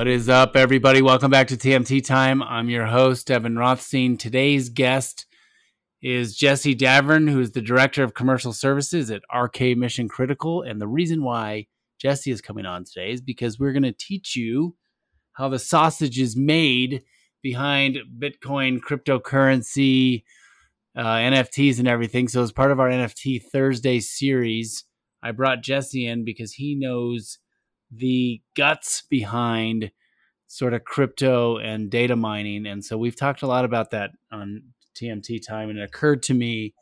What is up, everybody? Welcome back to TMT Time. I'm your host, Evan Rothstein. Today's guest is Jesse Davern, who is the Director of Commercial Services at RK Mission Critical. And the reason why Jesse is coming on today is because we're going to teach you how the sausage is made behind Bitcoin, cryptocurrency, uh, NFTs, and everything. So, as part of our NFT Thursday series, I brought Jesse in because he knows the guts behind sort of crypto and data mining. And so, we've talked a lot about that on TMT time. And it occurred to me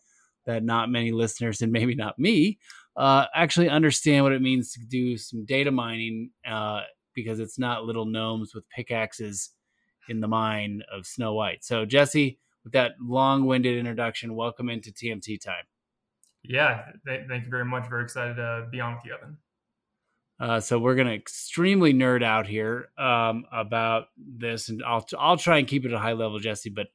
that not many listeners, and maybe not me, uh, actually understand what it means to do some data mining uh, because it's not little gnomes with pickaxes in the mine of Snow White. So, Jesse, with that long winded introduction, welcome into TMT time. Yeah, th- thank you very much. Very excited to be on with you, Evan. Uh, so we're going to extremely nerd out here um, about this, and I'll I'll try and keep it at a high level, Jesse. But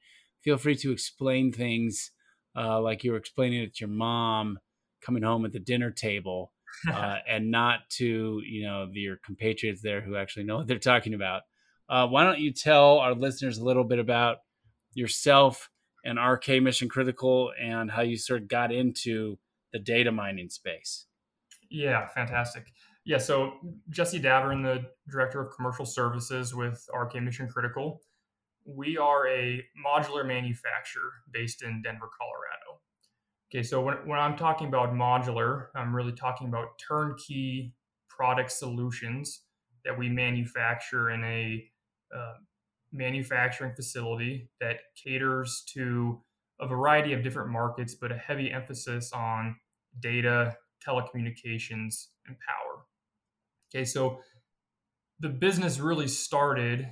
feel free to explain things uh, like you were explaining it to your mom coming home at the dinner table, uh, and not to you know your compatriots there who actually know what they're talking about. Uh, why don't you tell our listeners a little bit about yourself and RK Mission Critical and how you sort of got into the data mining space? Yeah, fantastic. Yeah, so Jesse Davern, the Director of Commercial Services with RK Mission Critical. We are a modular manufacturer based in Denver, Colorado. Okay, so when, when I'm talking about modular, I'm really talking about turnkey product solutions that we manufacture in a uh, manufacturing facility that caters to a variety of different markets, but a heavy emphasis on data, telecommunications, and power. Okay, so the business really started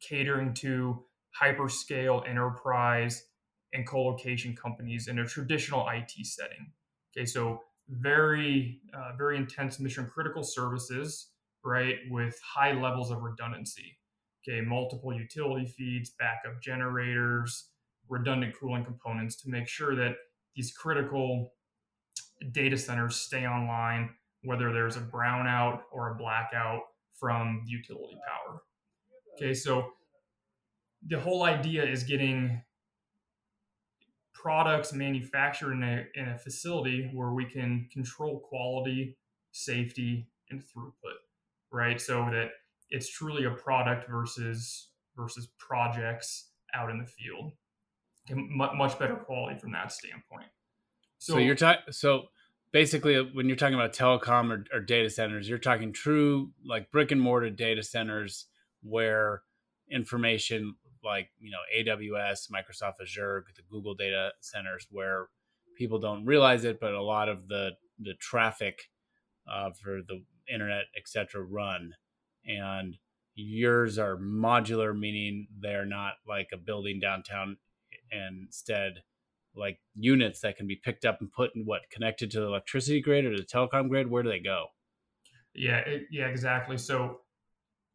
catering to hyperscale enterprise and co-location companies in a traditional IT setting. Okay, so very, uh, very intense mission critical services, right, with high levels of redundancy. Okay, multiple utility feeds, backup generators, redundant cooling components to make sure that these critical data centers stay online, whether there's a brownout or a blackout from utility power. Okay, so the whole idea is getting products manufactured in a, in a facility where we can control quality, safety, and throughput, right? So that it's truly a product versus versus projects out in the field. much better quality from that standpoint. So, so you're talking. So basically, uh, when you're talking about telecom or, or data centers, you're talking true like brick and mortar data centers where information like you know AWS, Microsoft Azure, the Google data centers where people don't realize it, but a lot of the the traffic uh, for the internet, etc., run and yours are modular, meaning they're not like a building downtown, and instead like units that can be picked up and put in what connected to the electricity grid or the telecom grid. Where do they go? Yeah, it, yeah, exactly. So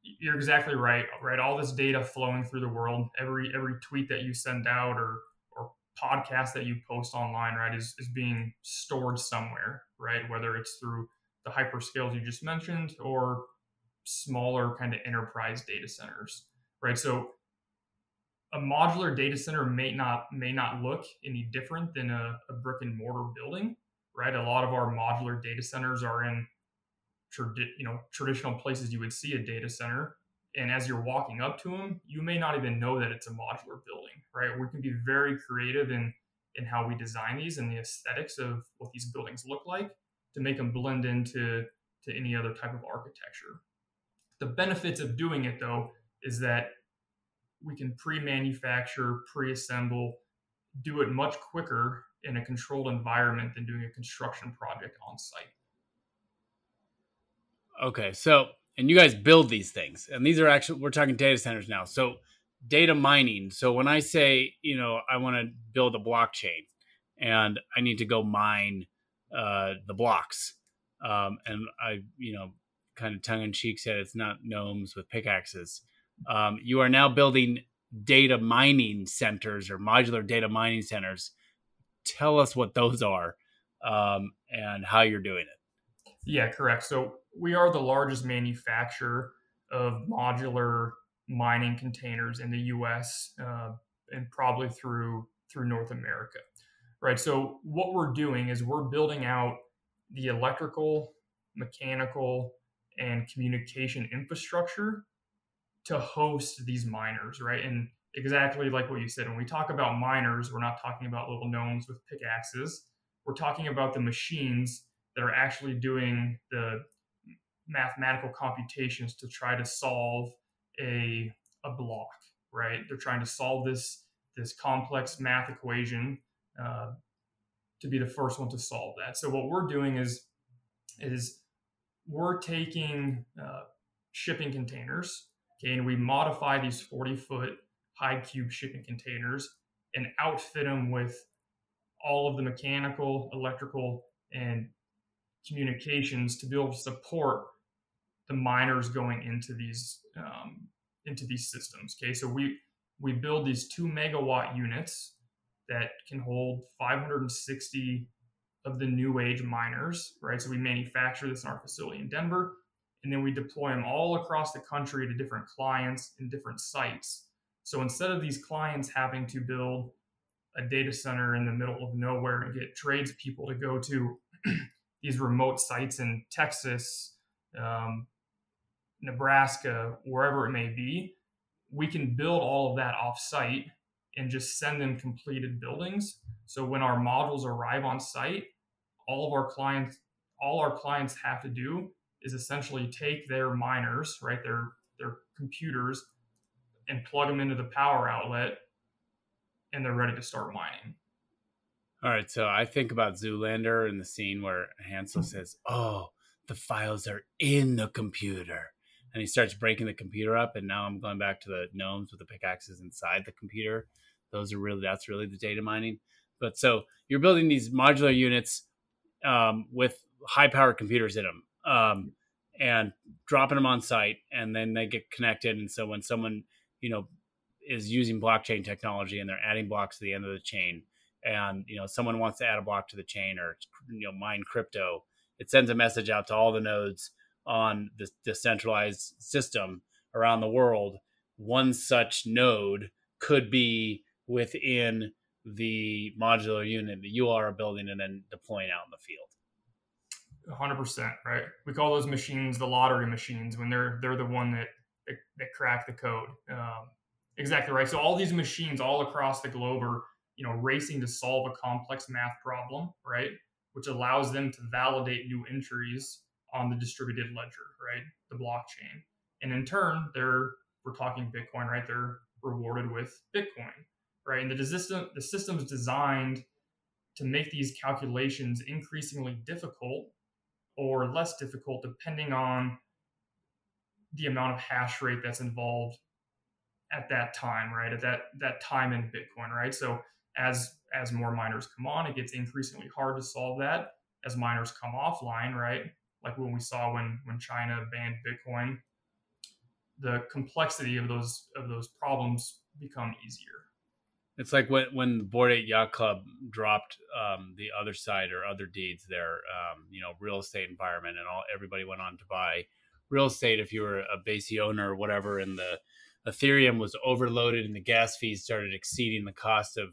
you're exactly right. Right, all this data flowing through the world, every every tweet that you send out or or podcast that you post online, right, is is being stored somewhere, right? Whether it's through the hyperscales you just mentioned or smaller kind of enterprise data centers, right? So a modular data center may not may not look any different than a, a brick and mortar building, right? A lot of our modular data centers are in tradi- you know traditional places you would see a data center, and as you're walking up to them, you may not even know that it's a modular building, right? We can be very creative in in how we design these and the aesthetics of what these buildings look like to make them blend into to any other type of architecture. The benefits of doing it, though, is that we can pre manufacture, pre assemble, do it much quicker in a controlled environment than doing a construction project on site. Okay. So, and you guys build these things, and these are actually, we're talking data centers now. So, data mining. So, when I say, you know, I want to build a blockchain and I need to go mine uh, the blocks, um, and I, you know, kind of tongue in cheek said it's not gnomes with pickaxes. Um, you are now building data mining centers or modular data mining centers. Tell us what those are um, and how you're doing it. Yeah, correct. So we are the largest manufacturer of modular mining containers in the U.S. Uh, and probably through through North America, right? So what we're doing is we're building out the electrical, mechanical, and communication infrastructure to host these miners, right? And exactly like what you said, when we talk about miners, we're not talking about little gnomes with pickaxes. We're talking about the machines that are actually doing the mathematical computations to try to solve a, a block, right? They're trying to solve this, this complex math equation uh, to be the first one to solve that. So what we're doing is, is we're taking uh, shipping containers, okay, and we modify these 40 foot high cube shipping containers and outfit them with all of the mechanical, electrical, and communications to be able to support the miners going into these um, into these systems. Okay, so we we build these two megawatt units that can hold 560 of the new age miners, right? So we manufacture this in our facility in Denver, and then we deploy them all across the country to different clients in different sites. So instead of these clients having to build a data center in the middle of nowhere and get tradespeople to go to these remote sites in Texas, um, Nebraska, wherever it may be, we can build all of that off site and just send them completed buildings. So when our modules arrive on site, all of our clients, all our clients have to do is essentially take their miners, right, their their computers, and plug them into the power outlet, and they're ready to start mining. All right, so I think about Zoolander and the scene where Hansel hmm. says, "Oh, the files are in the computer," and he starts breaking the computer up. And now I'm going back to the gnomes with the pickaxes inside the computer. Those are really that's really the data mining. But so you're building these modular units um, with high powered computers in them um, and dropping them on site, and then they get connected. And so when someone you know is using blockchain technology and they're adding blocks to the end of the chain and you know someone wants to add a block to the chain or you know mine crypto it sends a message out to all the nodes on the decentralized system around the world one such node could be within the modular unit that you are building and then deploying out in the field. 100% right? We call those machines the lottery machines when they're they're the one that that, that crack the code. Um, exactly right. So all these machines all across the globe are you know racing to solve a complex math problem right? Which allows them to validate new entries on the distributed ledger right? The blockchain. And in turn they're we're talking bitcoin right? They're rewarded with bitcoin right and the system the system's designed to make these calculations increasingly difficult or less difficult depending on the amount of hash rate that's involved at that time right at that that time in bitcoin right so as as more miners come on, it gets increasingly hard to solve that. As miners come offline, right? Like when we saw when when China banned Bitcoin, the complexity of those of those problems become easier. It's like when when the Bored Ape Yacht Club dropped um, the Otherside or Otherdeeds, their um, you know real estate environment, and all everybody went on to buy real estate if you were a base owner or whatever, and the Ethereum was overloaded and the gas fees started exceeding the cost of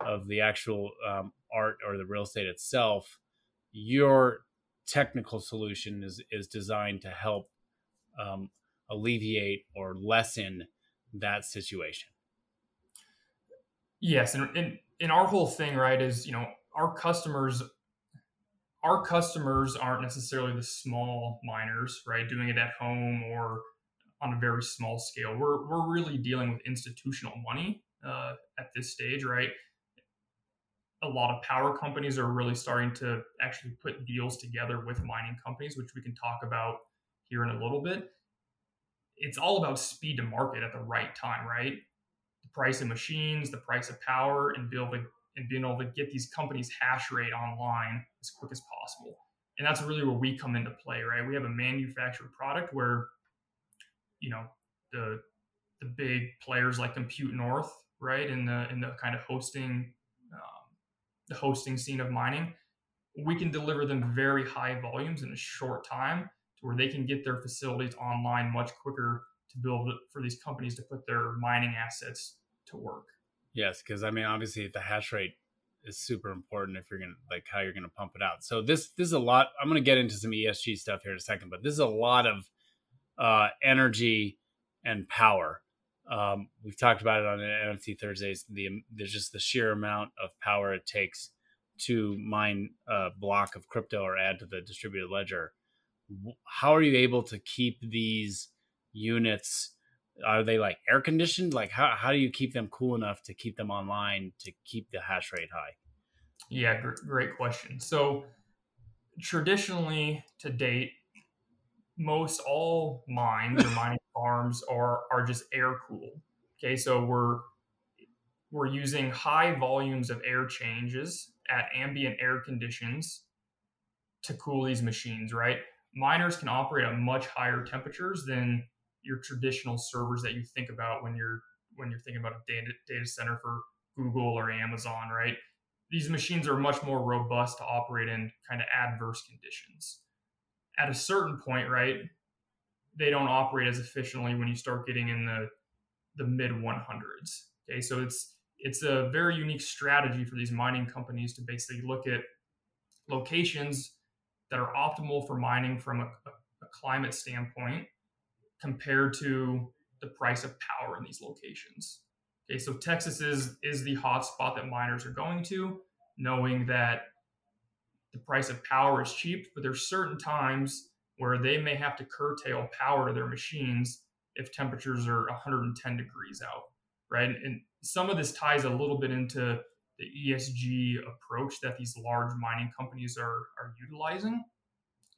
of the actual um, art or the real estate itself, your technical solution is is designed to help um, alleviate or lessen that situation. Yes, and in, in our whole thing, right, is you know our customers our customers aren't necessarily the small miners, right, doing it at home or on a very small scale. We're we're really dealing with institutional money uh, at this stage, right? a lot of power companies are really starting to actually put deals together with mining companies, which we can talk about here in a little bit. It's all about speed to market at the right time, right? Price of machines, the price of power, and building and being able to get these companies hash rate online as quick as possible. And that's really where we come into play, right? We have a manufactured product where, you know, the the big players like Compute North, right, in the in the kind of hosting um, the hosting scene of mining, we can deliver them very high volumes in a short time to where they can get their facilities online much quicker to build for these companies to put their mining assets to work. Yes, because I mean, obviously, the hash rate is super important if you're gonna like how you're gonna pump it out. So this this is a lot. I'm gonna get into some ESG stuff here in a second, but this is a lot of uh, energy and power. Um, we've talked about it on NFT Thursdays. The there's just the sheer amount of power it takes to mine a block of crypto or add to the distributed ledger. How are you able to keep these units? Are they like air conditioned? Like how how do you keep them cool enough to keep them online to keep the hash rate high? Yeah, great question. So traditionally to date, most all mines or mining farms are are just air cooled. Okay, so we're we're using high volumes of air changes at ambient air conditions to cool these machines, right? Miners can operate at much higher temperatures than your traditional servers that you think about when you're when you're thinking about a data, data center for Google or Amazon, right? These machines are much more robust to operate in kind of adverse conditions at a certain point, right, they don't operate as efficiently when you start getting in the the mid 100s. Okay, so it's it's a very unique strategy for these mining companies to basically look at locations that are optimal for mining from a, a, climate standpoint compared to the price of power in these locations. Okay, so Texas is is the hot spot that miners are going to, knowing that the price of power is cheap, but there's certain times where they may have to curtail power to their machines if temperatures are 110 degrees out, right? And some of this ties a little bit into the ESG approach that these large mining companies are are utilizing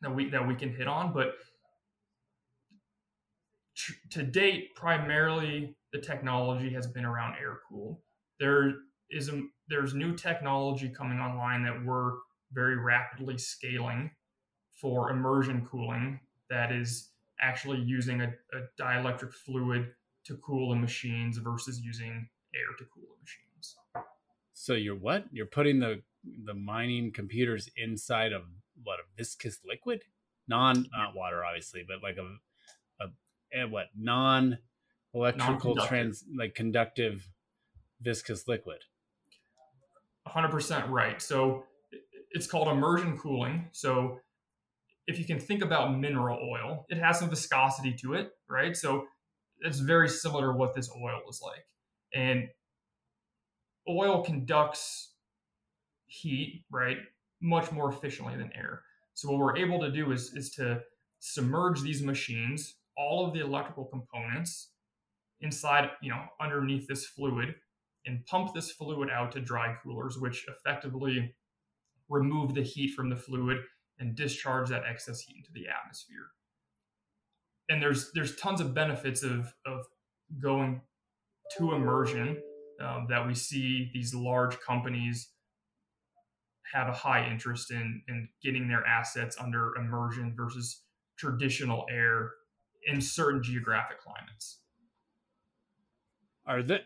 that we that we can hit on, but to date, primarily the technology has been around air cooled. There is a, there's new technology coming online that we're very rapidly scaling for immersion cooling that is actually using a, a dielectric fluid to cool the machines versus using air to cool the machines. So you're what? You're putting the the mining computers inside of what a viscous liquid, non not water obviously, but like a a, a what non electrical trans like conductive viscous liquid. 100% right. So it's called immersion cooling. So if you can think about mineral oil, it has some viscosity to it, right? So it's very similar to what this oil is like. And oil conducts heat, right, much more efficiently than air. So what we're able to do is, is to submerge these machines, all of the electrical components inside, you know, underneath this fluid and pump this fluid out to dry coolers, which effectively remove the heat from the fluid and discharge that excess heat into the atmosphere. And there's there's tons of benefits of of going to immersion um, that we see these large companies have a high interest in in getting their assets under immersion versus traditional air in certain geographic climates. Are the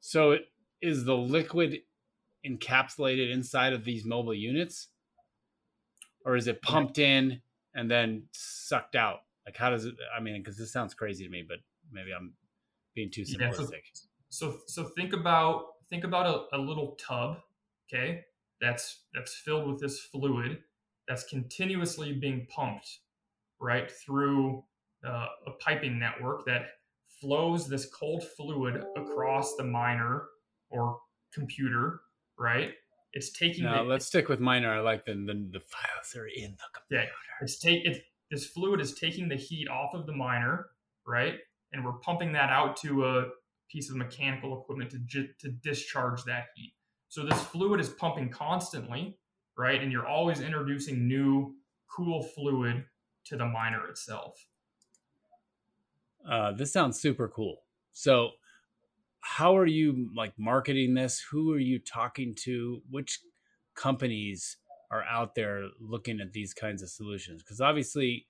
so is the liquid encapsulated inside of these mobile units? Or is it pumped in and then sucked out? Like, how does it? I mean, because this sounds crazy to me, but maybe I'm being too simplistic. Yeah, so, so, so think about think about a, a little tub, okay, that's that's filled with this fluid that's continuously being pumped right through uh, a piping network that flows this cold fluid across the miner or computer right? It's taking. No, the, let's stick with miner. I like the, the the files are in the computer. Yeah, it's take it. This fluid is taking the heat off of the miner, right? And we're pumping that out to a piece of mechanical equipment to to discharge that heat. So this fluid is pumping constantly, right? And you're always introducing new cool fluid to the miner itself. Uh, this sounds super cool. So how are you like marketing this? Who are you talking to? Which companies are out there looking at these kinds of solutions? Because obviously,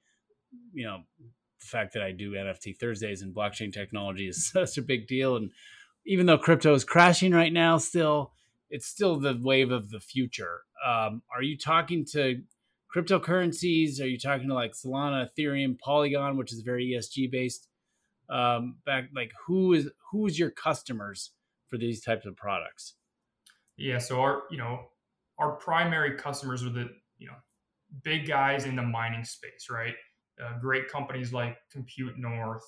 you know, the fact that I do NFT Thursdays and blockchain technology is such a big deal. And even though crypto is crashing right now, still, it's still the wave of the future. um, are you talking to cryptocurrencies? Are you talking to like Solana, Ethereum, Polygon, which is very ESG based? Um, back like who is who is your customers for these types of products? Yeah, so our you know our primary customers are the you know big guys in the mining space, right? Uh, great companies like Compute North,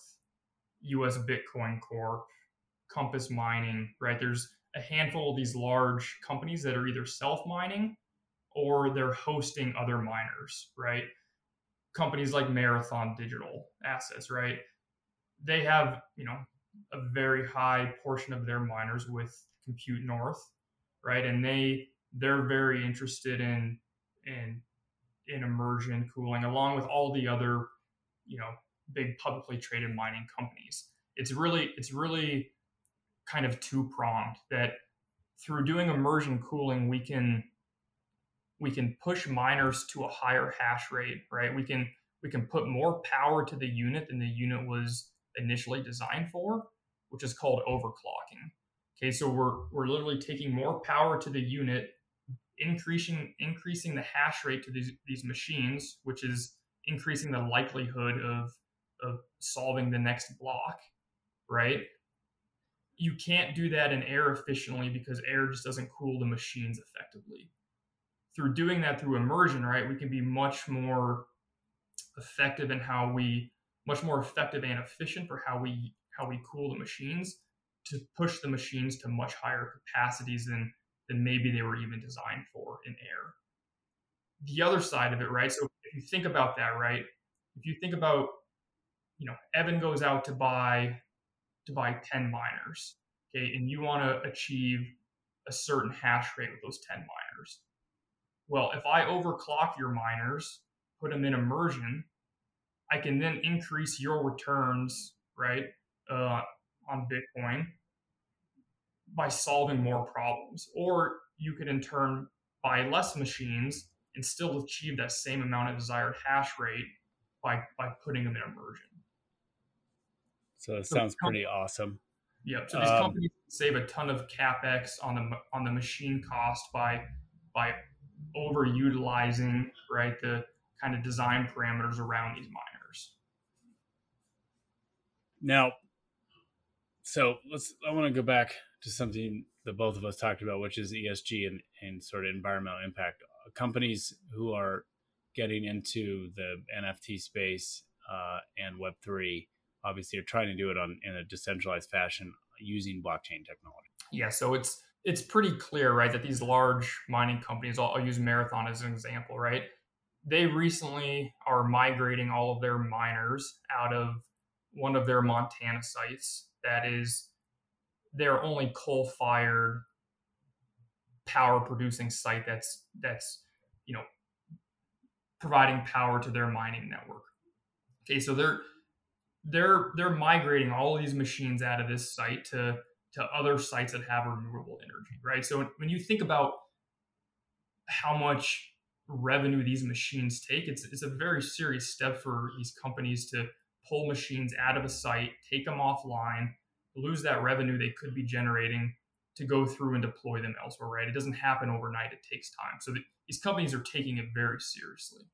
US Bitcoin Corp, Compass Mining, right? There's a handful of these large companies that are either self mining or they're hosting other miners, right? Companies like Marathon Digital Assets, right? They have, you know, a very high portion of their miners with Compute North, right? And they they're very interested in in in immersion cooling along with all the other, you know, big publicly traded mining companies. It's really it's really kind of two pronged that through doing immersion cooling we can we can push miners to a higher hash rate right we can we can put more power to the unit than the unit was initially designed for which is called overclocking okay so we're we're literally taking more power to the unit increasing increasing the hash rate to these these machines which is increasing the likelihood of of solving the next block right you can't do that in air efficiently because air just doesn't cool the machines effectively. Through doing that through immersion, right, we can be much more effective in how we much more effective and efficient for how we how we cool the machines to push the machines to much higher capacities than than maybe they were even designed for in air. The other side of it, right? So if you think about that, right? If you think about, you know, Evan goes out to buy to buy 10 miners. Okay. And you want to achieve a certain hash rate with those 10 miners. Well, if I overclock your miners, put them in immersion, I can then increase your returns, right, uh, on Bitcoin by solving more problems. Or you could in turn buy less machines and still achieve that same amount of desired hash rate by, by putting them in immersion. So it sounds pretty awesome. Yep. So these um, companies save a ton of capex on the on the machine cost by by overutilizing right the kind of design parameters around these miners. Now, so let's. I want to go back to something that both of us talked about, which is ESG and, and sort of environmental impact. Companies who are getting into the NFT space uh, and Web three obviously are trying to do it on in a decentralized fashion using blockchain technology. Yeah, so it's it's pretty clear, right, that these large mining companies, I'll, I'll use Marathon as an example, right? They recently are migrating all of their miners out of one of their Montana sites that is their only coal-fired power producing site that's that's you know providing power to their mining network. Okay, so they're they're they're migrating all these machines out of this site to to other sites that have renewable energy, right? So when you think about how much revenue these machines take, it's it's a very serious step for these companies to pull machines out of a site, take them offline, lose that revenue they could be generating to go through and deploy them elsewhere, right? It doesn't happen overnight, it takes time. So the, these companies are taking it very seriously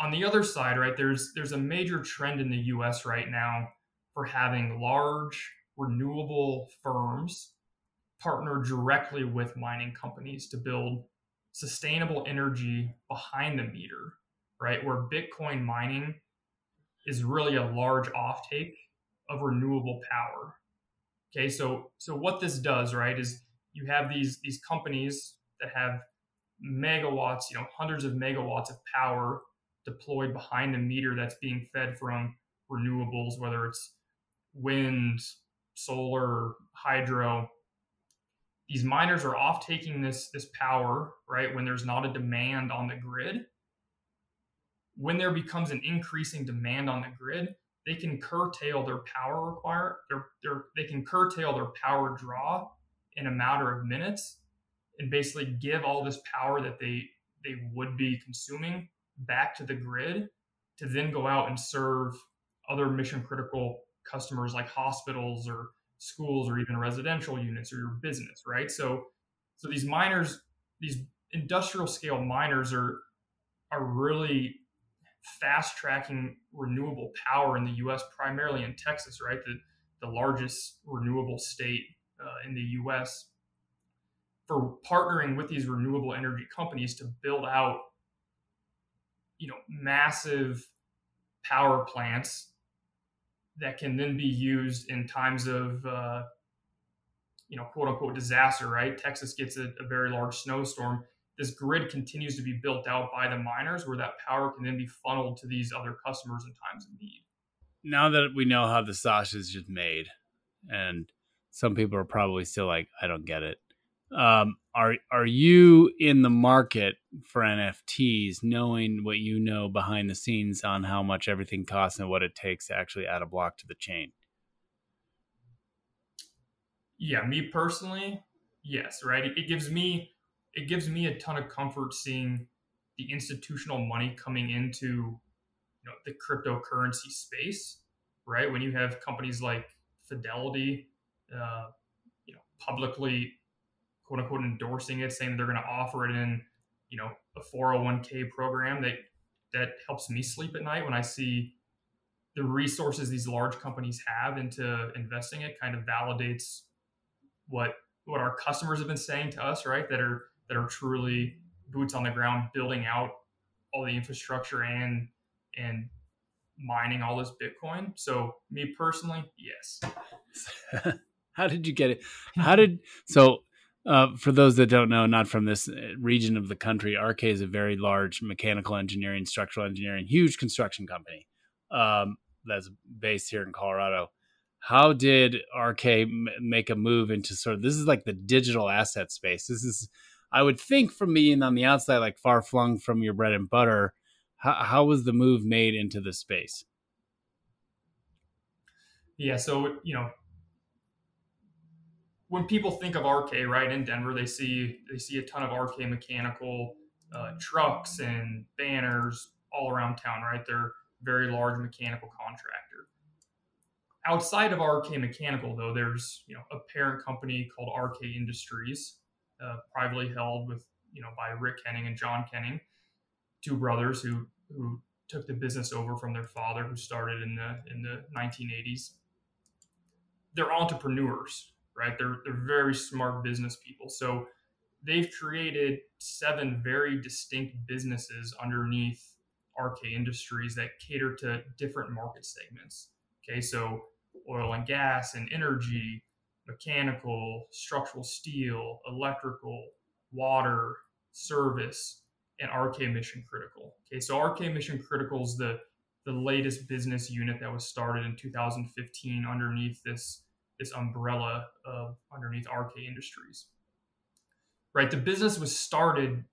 on the other side, right, there's there's a major trend in the US right now for having large renewable firms partner directly with mining companies to build sustainable energy behind the meter, right? Where Bitcoin mining is really a large offtake of renewable power. Okay, so so what this does, right, is you have these these companies that have megawatts, you know, hundreds of megawatts of power deployed behind the meter that's being fed from renewables, whether it's wind, solar, hydro. These miners are off taking this, this power, right, when there's not a demand on the grid. When there becomes an increasing demand on the grid, they can curtail their power require their, their, they can curtail their power draw in a matter of minutes and basically give all this power that they they would be consuming back to the grid to then go out and serve other mission critical customers like hospitals or schools or even residential units or your business, right? So so these miners these industrial scale miners are are really fast tracking renewable power in the U.S., primarily in Texas, right? The the largest renewable state uh, in the U.S. For partnering with these renewable energy companies to build out, you know, massive power plants that can then be used in times of uh, you know quote unquote disaster right texas gets a, a, very large snowstorm this grid continues to be built out by the miners where that power can then be funneled to these other customers in times of need now that we know how the sausage is just made and some people are probably still like i don't get it um, are are you in the market for NFTs, knowing what you know behind the scenes on how much everything costs and what it takes to actually add a block to the chain? Yeah, me personally, yes, right. It, it gives me it gives me a ton of comfort seeing the institutional money coming into you know the cryptocurrency space, right? When you have companies like Fidelity, uh, you know, publicly quote unquote endorsing it, saying they're going to offer it in, you know, a 401k program that that helps me sleep at night when I see the resources these large companies have into investing it kind of validates what what our customers have been saying to us, right? That are that are truly boots on the ground building out all the infrastructure and and mining all this Bitcoin. So me personally, yes. How did you get it? How did so uh, for those that don't know, not from this uh, region of the country, RK is a very large mechanical engineering, structural engineering, huge construction company um, that's based here in Colorado. How did RK m- make a move into sort of this is like the digital asset space? This is, I would think, from being on the outside, like far flung from your bread and butter. How, how was the move made into the space? Yeah, so you know, when people think of RK, right in Denver, they see they see a ton of RK mechanical uh, trucks and banners all around town, right? They're very large mechanical contractor. Outside of RK Mechanical, though, there's you know a parent company called RK Industries, uh, privately held with you know by Rick Kenning and John Kenning, two brothers who who took the business over from their father, who started in the in the 1980s. They're entrepreneurs, right? They're they're very smart business people. So they've created seven very distinct businesses underneath RK Industries that cater to different market segments. Okay, so oil and gas and energy, mechanical, structural steel, electrical, water, service, and RK Mission Critical. Okay, so RK Mission Critical is the the latest business unit that was started in 2015 underneath this this umbrella of underneath RK Industries. Right, the business was started,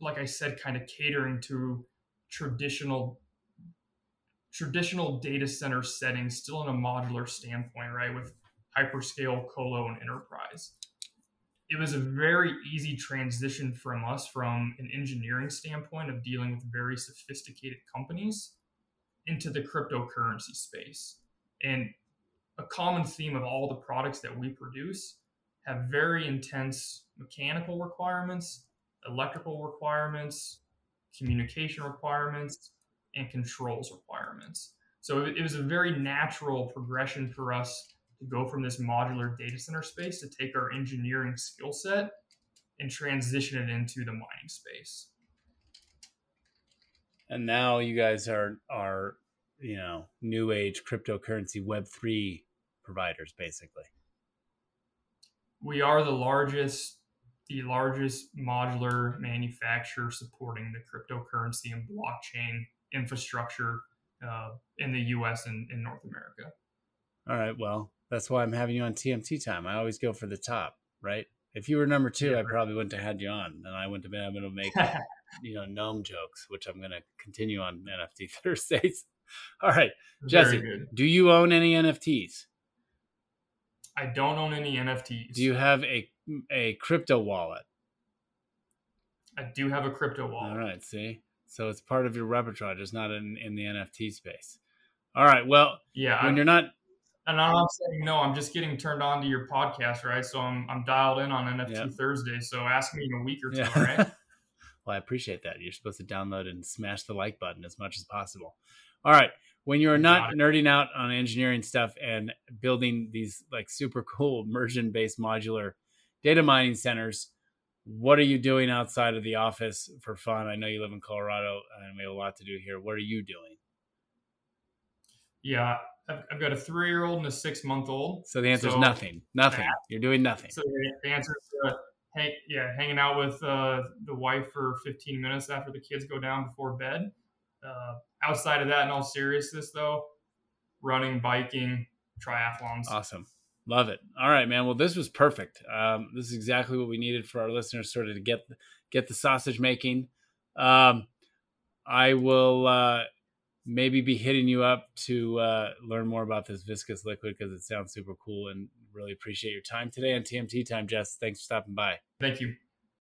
like I said, kind of catering to traditional traditional data center settings, still in a modular standpoint, right, with hyperscale, colo, and enterprise. It was a very easy transition from us from an engineering standpoint of dealing with very sophisticated companies into the cryptocurrency space. And a common theme of all the products that we produce have very intense mechanical requirements, electrical requirements, communication requirements, and controls requirements. So it, was a very natural progression for us to go from this modular data center space to take our engineering skill set and transition it into the mining space. And now you guys are are you know new age cryptocurrency web 3 providers basically we are the largest the largest modular manufacturer supporting the cryptocurrency and blockchain infrastructure uh, in the us and in north america all right well that's why i'm having you on tmt time i always go for the top right if you were number two yeah, i probably wouldn't have had you on and i wouldn't have been able to make you know gnome jokes which i'm going to continue on nft thursdays all right, Jesse, do you own any NFTs? I don't own any NFTs. Do you have a a crypto wallet? I do have a crypto wallet. All right, see, so it's part of your repertoire, just not in in the NFT space. All right, well, yeah, when I, you're not And I'm not saying no. I'm just getting turned on to your podcast, right? So I'm I'm dialed in on NFT yep. Thursday. So ask me in a week or two, yeah. right? well, I appreciate that. You're supposed to download and smash the like button as much as possible. All right. When you're not nerding out on engineering stuff and building these like super cool immersion based modular data mining centers, what are you doing outside of the office for fun? I know you live in Colorado and we have a lot to do here. What are you doing? Yeah, I've, I've got a three year old and a six month old. So the answer is so, nothing. Nothing. You're doing nothing. So the answer is uh, hang, yeah, hanging out with uh, the wife for 15 minutes after the kids go down before bed. Uh, outside of that, in all seriousness, though, running, biking, triathlons. Awesome. Love it. All right, man. Well, this was perfect. Um, this is exactly what we needed for our listeners, sort of to get get the sausage making. Um, I will uh, maybe be hitting you up to uh, learn more about this viscous liquid because it sounds super cool and really appreciate your time today on TMT Time, Jess. Thanks for stopping by. Thank you.